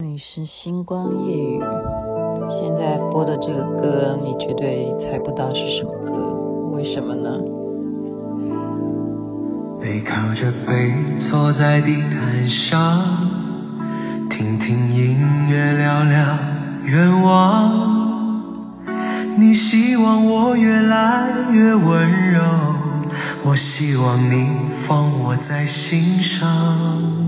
你是星光夜雨，现在播的这个歌，你绝对猜不到是什么歌，为什么呢？背靠着背坐在地毯上，听听音乐，聊聊愿望。你希望我越来越温柔，我希望你放我在心上。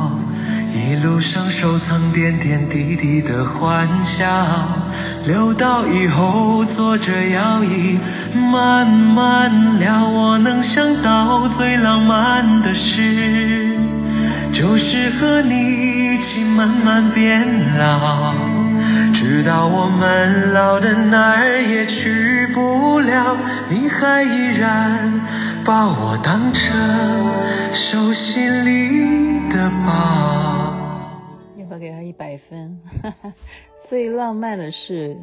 一路上收藏点点滴滴的欢笑，留到以后坐着摇椅慢慢聊。我能想到最浪漫的事，就是和你一起慢慢变老，直到我们老的哪儿也去不了，你还依然把我当成手心里的宝。一百分，最浪漫的事，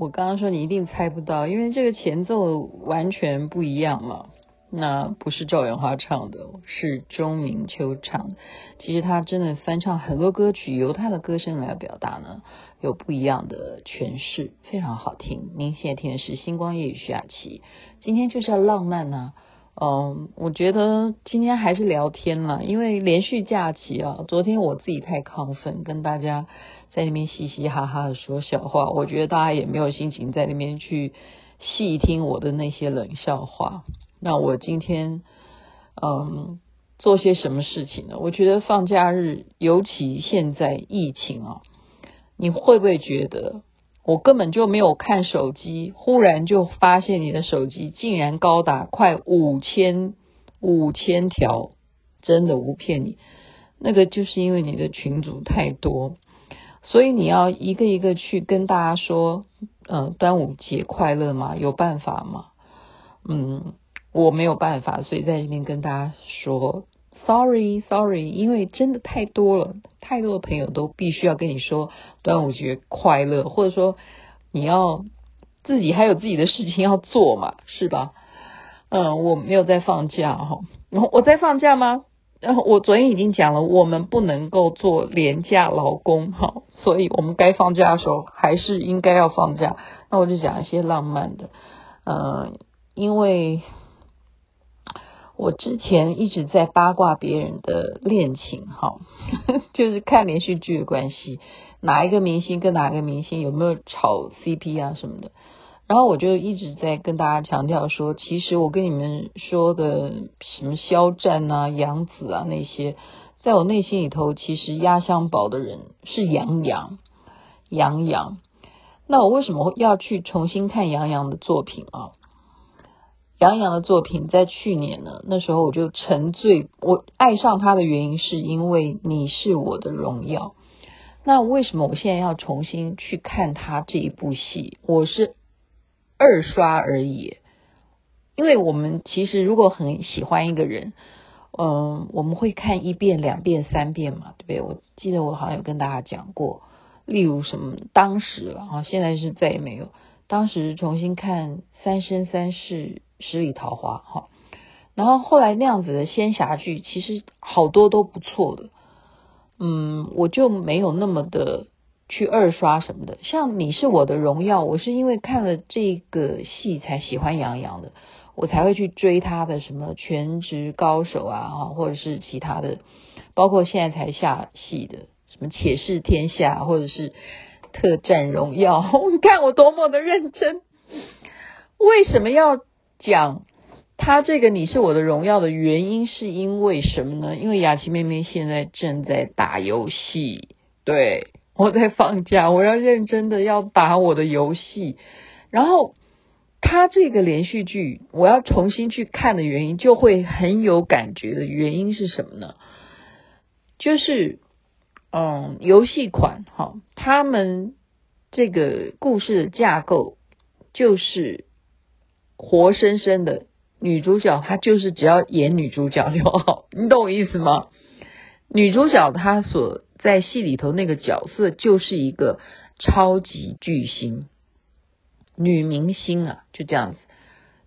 我刚刚说你一定猜不到，因为这个前奏完全不一样嘛。那不是赵元华唱的，是钟明秋唱的。其实他真的翻唱很多歌曲，由他的歌声来表达呢，有不一样的诠释，非常好听。您现在听的是《星光夜雨》徐雅琪，今天就是要浪漫呢、嗯，我觉得今天还是聊天了，因为连续假期啊，昨天我自己太亢奋，跟大家在那边嘻嘻哈哈的说笑话，我觉得大家也没有心情在那边去细听我的那些冷笑话。那我今天嗯做些什么事情呢？我觉得放假日，尤其现在疫情啊，你会不会觉得？我根本就没有看手机，忽然就发现你的手机竟然高达快五千五千条，真的不骗你。那个就是因为你的群组太多，所以你要一个一个去跟大家说，呃，端午节快乐吗？有办法吗？嗯，我没有办法，所以在这边跟大家说。Sorry, Sorry，因为真的太多了，太多的朋友都必须要跟你说端午节快乐，或者说你要自己还有自己的事情要做嘛，是吧？嗯，我没有在放假哈，我在放假吗？然后我昨天已经讲了，我们不能够做廉价劳工哈，所以我们该放假的时候还是应该要放假。那我就讲一些浪漫的，嗯，因为。我之前一直在八卦别人的恋情，哈，就是看连续剧的关系，哪一个明星跟哪个明星有没有炒 CP 啊什么的，然后我就一直在跟大家强调说，其实我跟你们说的什么肖战啊、杨紫啊那些，在我内心里头，其实压箱宝的人是杨洋，杨洋。那我为什么要去重新看杨洋的作品啊？杨洋的作品在去年呢，那时候我就沉醉，我爱上他的原因是因为你是我的荣耀。那为什么我现在要重新去看他这一部戏？我是二刷而已，因为我们其实如果很喜欢一个人，嗯，我们会看一遍、两遍、三遍嘛，对不对？我记得我好像有跟大家讲过，例如什么当时了啊，现在是再也没有。当时重新看《三生三世十里桃花》哈，然后后来那样子的仙侠剧，其实好多都不错的，嗯，我就没有那么的去二刷什么的。像《你是我的荣耀》，我是因为看了这个戏才喜欢杨洋的，我才会去追他的什么《全职高手》啊，或者是其他的，包括现在才下戏的什么《且试天下》，或者是。特战荣耀，你看我多么的认真。为什么要讲他这个你是我的荣耀的原因？是因为什么呢？因为雅琪妹妹现在正在打游戏，对，我在放假，我要认真的要打我的游戏。然后他这个连续剧，我要重新去看的原因，就会很有感觉的原因是什么呢？就是。嗯，游戏款哈，他们这个故事的架构就是活生生的女主角，她就是只要演女主角就好，你懂我意思吗？女主角她所在戏里头那个角色就是一个超级巨星，女明星啊，就这样子。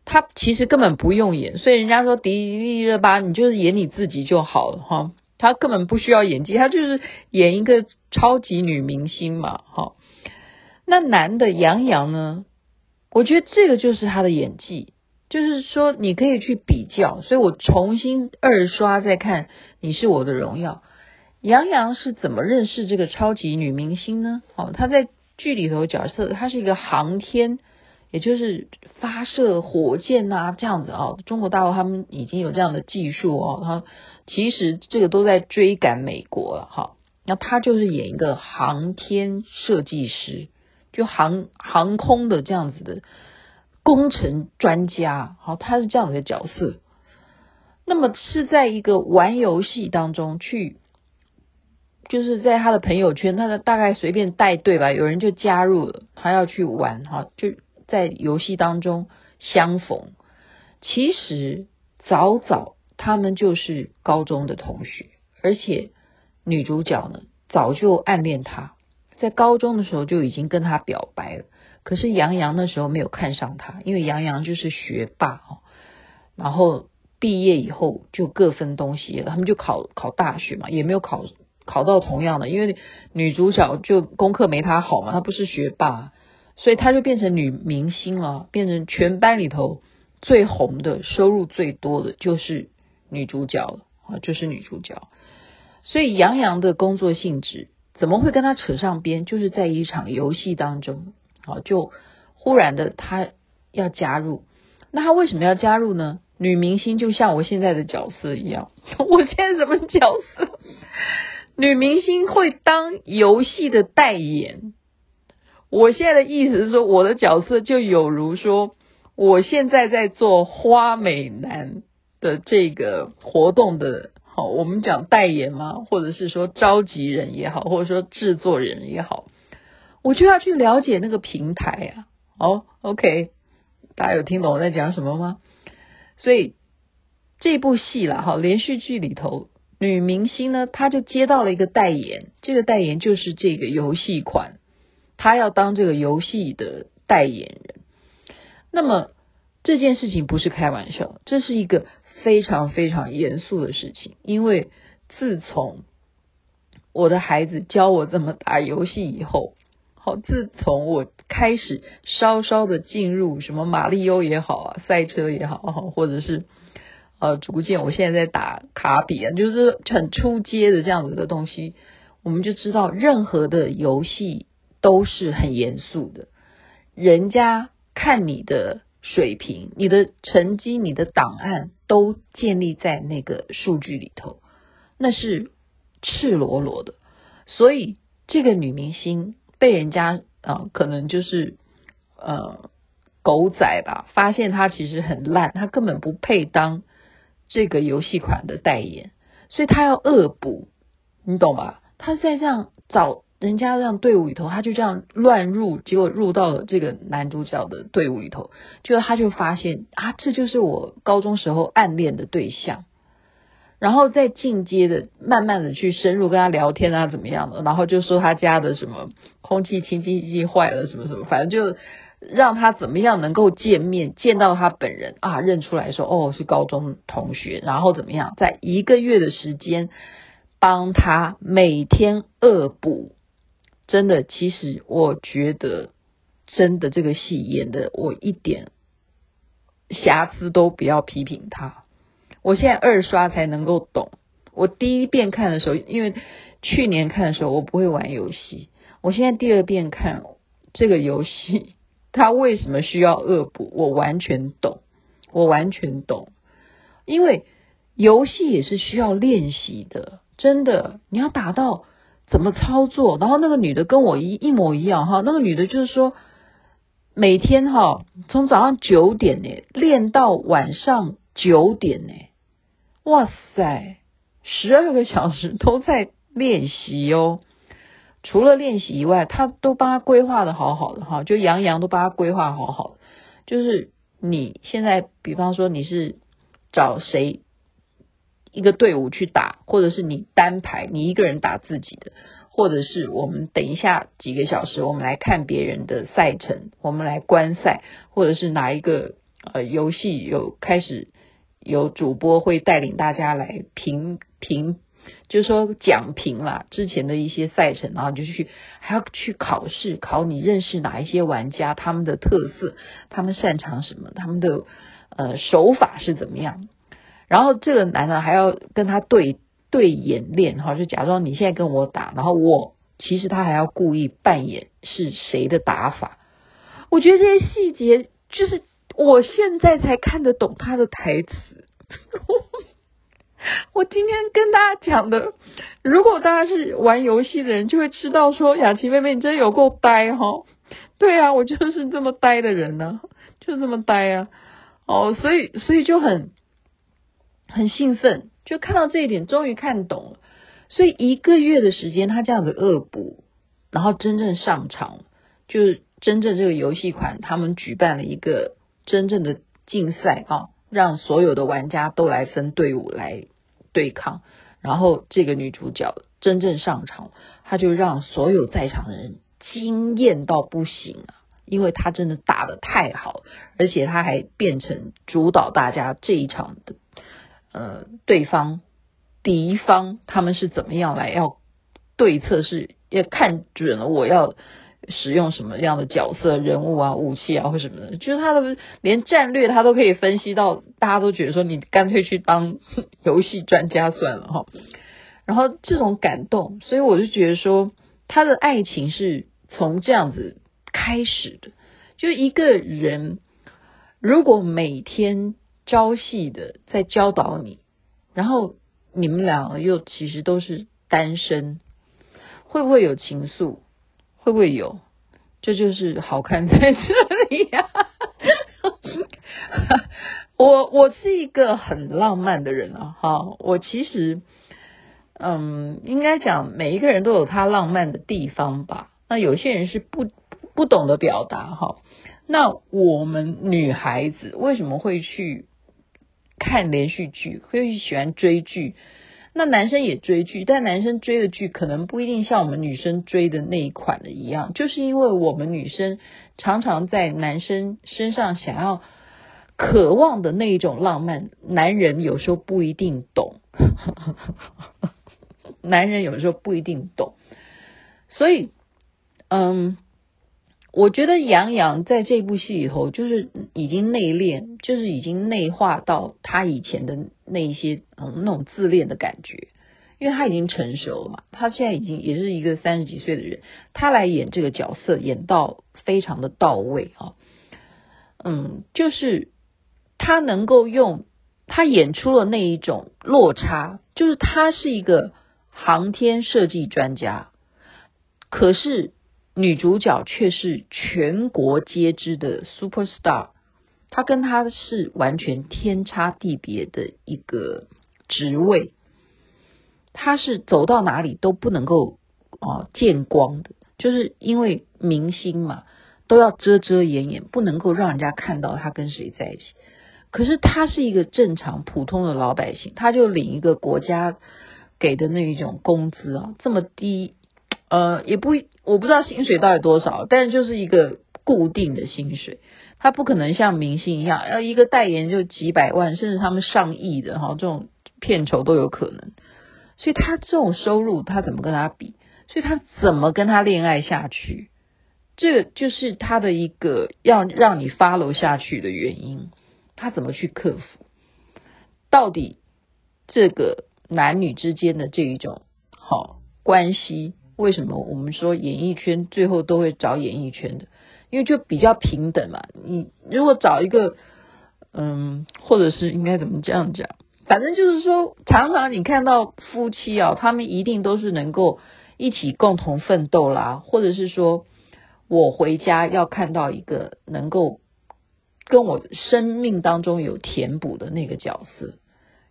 她其实根本不用演，所以人家说迪丽热巴，你就是演你自己就好了哈。她根本不需要演技，她就是演一个超级女明星嘛，哈。那男的杨洋呢？我觉得这个就是他的演技，就是说你可以去比较。所以我重新二刷再看《你是我的荣耀》，杨洋是怎么认识这个超级女明星呢？哦，他在剧里头角色，他是一个航天。也就是发射火箭呐、啊，这样子啊，中国大陆他们已经有这样的技术哦，他其实这个都在追赶美国了哈。那他就是演一个航天设计师，就航航空的这样子的工程专家，好，他是这样的角色。那么是在一个玩游戏当中去，就是在他的朋友圈，他的大概随便带队吧，有人就加入了，他要去玩哈，就。在游戏当中相逢，其实早早他们就是高中的同学，而且女主角呢早就暗恋他，在高中的时候就已经跟他表白了。可是杨洋那时候没有看上他，因为杨洋就是学霸哦。然后毕业以后就各分东西了，他们就考考大学嘛，也没有考考到同样的，因为女主角就功课没他好嘛，他不是学霸。所以她就变成女明星了，变成全班里头最红的、收入最多的就是女主角啊，就是女主角。所以杨洋的工作性质怎么会跟他扯上边？就是在一场游戏当中啊，就忽然的他要加入。那他为什么要加入呢？女明星就像我现在的角色一样，我现在什么角色？女明星会当游戏的代言。我现在的意思是说，我的角色就有如说，我现在在做花美男的这个活动的，好，我们讲代言吗？或者是说召集人也好，或者说制作人也好，我就要去了解那个平台啊。哦，OK，大家有听懂我在讲什么吗？所以这部戏啦，哈，连续剧里头女明星呢，她就接到了一个代言，这个代言就是这个游戏款。她要当这个游戏的代言人，那么这件事情不是开玩笑，这是一个非常非常严肃的事情。因为自从我的孩子教我怎么打游戏以后，好，自从我开始稍稍的进入什么马里欧也好啊，赛车也好，或者是呃，逐渐我现在在打卡比啊，就是很出街的这样子的东西，我们就知道任何的游戏。都是很严肃的，人家看你的水平、你的成绩、你的档案都建立在那个数据里头，那是赤裸裸的。所以这个女明星被人家啊、呃，可能就是呃狗仔吧，发现她其实很烂，她根本不配当这个游戏款的代言，所以她要恶补，你懂吧？她在这样找。人家这样队伍里头，他就这样乱入，结果入到了这个男主角的队伍里头，就他就发现啊，这就是我高中时候暗恋的对象，然后再进阶的，慢慢的去深入跟他聊天啊，怎么样的，然后就说他家的什么空气清新机坏了，什么什么，反正就让他怎么样能够见面，见到他本人啊，认出来说哦，是高中同学，然后怎么样，在一个月的时间帮他每天恶补。真的，其实我觉得，真的这个戏演的，我一点瑕疵都不要批评他。我现在二刷才能够懂。我第一遍看的时候，因为去年看的时候我不会玩游戏，我现在第二遍看这个游戏，它为什么需要恶补，我完全懂，我完全懂。因为游戏也是需要练习的，真的，你要打到。怎么操作？然后那个女的跟我一一模一样哈，那个女的就是说，每天哈从早上九点呢练到晚上九点呢，哇塞，十二个小时都在练习哦。除了练习以外，他都帮他规划的好好的哈，就杨洋都帮他规划好好的。就是你现在，比方说你是找谁一个队伍去打，或者是你单排你一个人打自己的，或者是我们等一下几个小时，我们来看别人的赛程，我们来观赛，或者是哪一个呃游戏有开始有主播会带领大家来评评。就是说讲评啦，之前的一些赛程，然后就去还要去考试，考你认识哪一些玩家，他们的特色，他们擅长什么，他们的呃手法是怎么样。然后这个男的还要跟他对对演练哈，就假装你现在跟我打，然后我其实他还要故意扮演是谁的打法。我觉得这些细节，就是我现在才看得懂他的台词。我今天跟大家讲的，如果大家是玩游戏的人，就会知道说，雅琪妹妹你真有够呆哈！对啊，我就是这么呆的人呢、啊，就这么呆啊！哦，所以所以就很很兴奋，就看到这一点，终于看懂了。所以一个月的时间，他这样子恶补，然后真正上场，就是真正这个游戏款，他们举办了一个真正的竞赛啊，让所有的玩家都来分队伍来。对抗，然后这个女主角真正上场，她就让所有在场的人惊艳到不行啊！因为她真的打得太好，而且她还变成主导大家这一场的，呃，对方敌方他们是怎么样来要对策，是要看准了我要。使用什么样的角色、人物啊、武器啊，或什么的，就是他的连战略他都可以分析到，大家都觉得说你干脆去当 游戏专家算了哈。然后这种感动，所以我就觉得说，他的爱情是从这样子开始的。就一个人如果每天朝夕的在教导你，然后你们两个又其实都是单身，会不会有情愫？会不会有？这就是好看在这里呀、啊！我我是一个很浪漫的人啊，哈！我其实，嗯，应该讲每一个人都有他浪漫的地方吧。那有些人是不不懂得表达哈。那我们女孩子为什么会去看连续剧，会喜欢追剧？那男生也追剧，但男生追的剧可能不一定像我们女生追的那一款的一样，就是因为我们女生常常在男生身上想要渴望的那一种浪漫，男人有时候不一定懂，男人有时候不一定懂，所以，嗯。我觉得杨洋在这部戏里头，就是已经内敛，就是已经内化到他以前的那一些嗯那种自恋的感觉，因为他已经成熟了嘛，他现在已经也是一个三十几岁的人，他来演这个角色演到非常的到位啊，嗯，就是他能够用他演出了那一种落差，就是他是一个航天设计专家，可是。女主角却是全国皆知的 super star，她跟她是完全天差地别的一个职位，她是走到哪里都不能够啊见光的，就是因为明星嘛，都要遮遮掩掩，不能够让人家看到她跟谁在一起。可是她是一个正常普通的老百姓，她就领一个国家给的那一种工资啊，这么低。呃，也不，我不知道薪水到底多少，但是就是一个固定的薪水，他不可能像明星一样，要一个代言就几百万，甚至他们上亿的哈，这种片酬都有可能。所以他这种收入，他怎么跟他比？所以他怎么跟他恋爱下去？这就是他的一个要让你 follow 下去的原因。他怎么去克服？到底这个男女之间的这一种好关系？为什么我们说演艺圈最后都会找演艺圈的？因为就比较平等嘛。你如果找一个，嗯，或者是应该怎么这样讲？反正就是说，常常你看到夫妻啊，他们一定都是能够一起共同奋斗啦，或者是说我回家要看到一个能够跟我生命当中有填补的那个角色，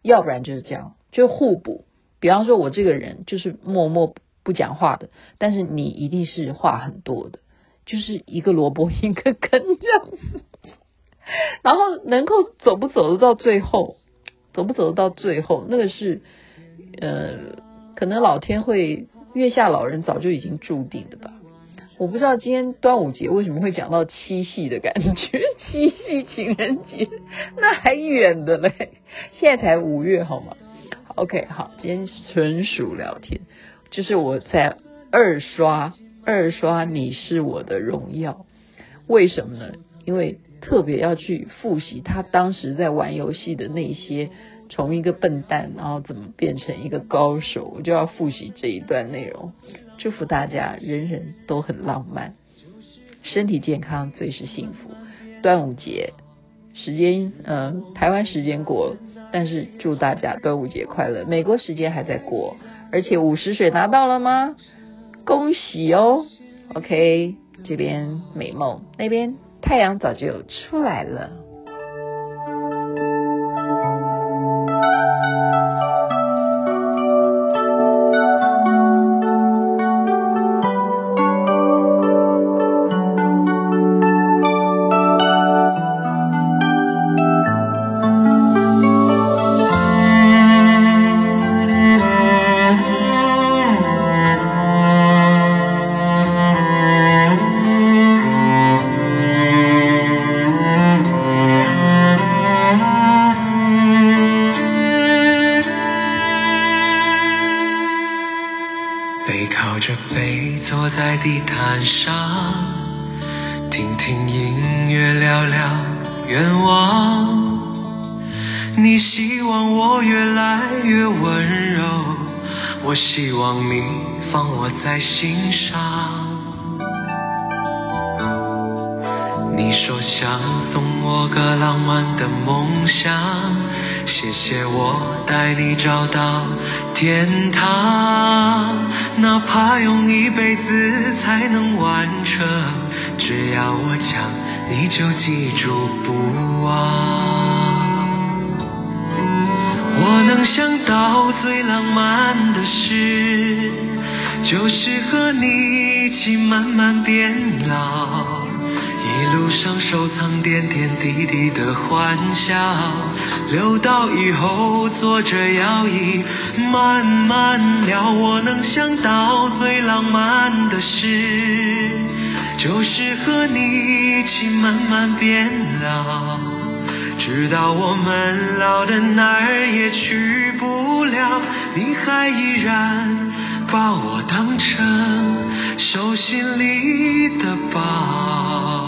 要不然就是这样，就互补。比方说，我这个人就是默默不讲话的，但是你一定是话很多的，就是一个萝卜一个坑这样子。然后能够走不走得到最后，走不走得到最后，那个是呃，可能老天会月下老人早就已经注定的吧。我不知道今天端午节为什么会讲到七夕的感觉，七夕情人节那还远的嘞，现在才五月好吗？OK，好，今天纯属聊天，就是我在二刷二刷《你是我的荣耀》，为什么呢？因为特别要去复习他当时在玩游戏的那些，从一个笨蛋然后怎么变成一个高手，我就要复习这一段内容。祝福大家，人人都很浪漫，身体健康最是幸福。端午节时间，呃，台湾时间过了，但是祝大家端午节快乐。美国时间还在过，而且五十水拿到了吗？恭喜哦！OK，这边美梦，那边太阳早就出来了。在心上。你说想送我个浪漫的梦想，谢谢我带你找到天堂，哪怕用一辈子才能完成，只要我讲，你就记住不忘。我能想到最浪漫的事，就是和你一起慢慢变老。一路上收藏点点滴滴的欢笑，留到以后坐着摇椅慢慢聊。我能想到最浪漫的事，就是和你一起慢慢变老，直到我们老的哪儿也去不了，你还依然把我当成手心里的宝。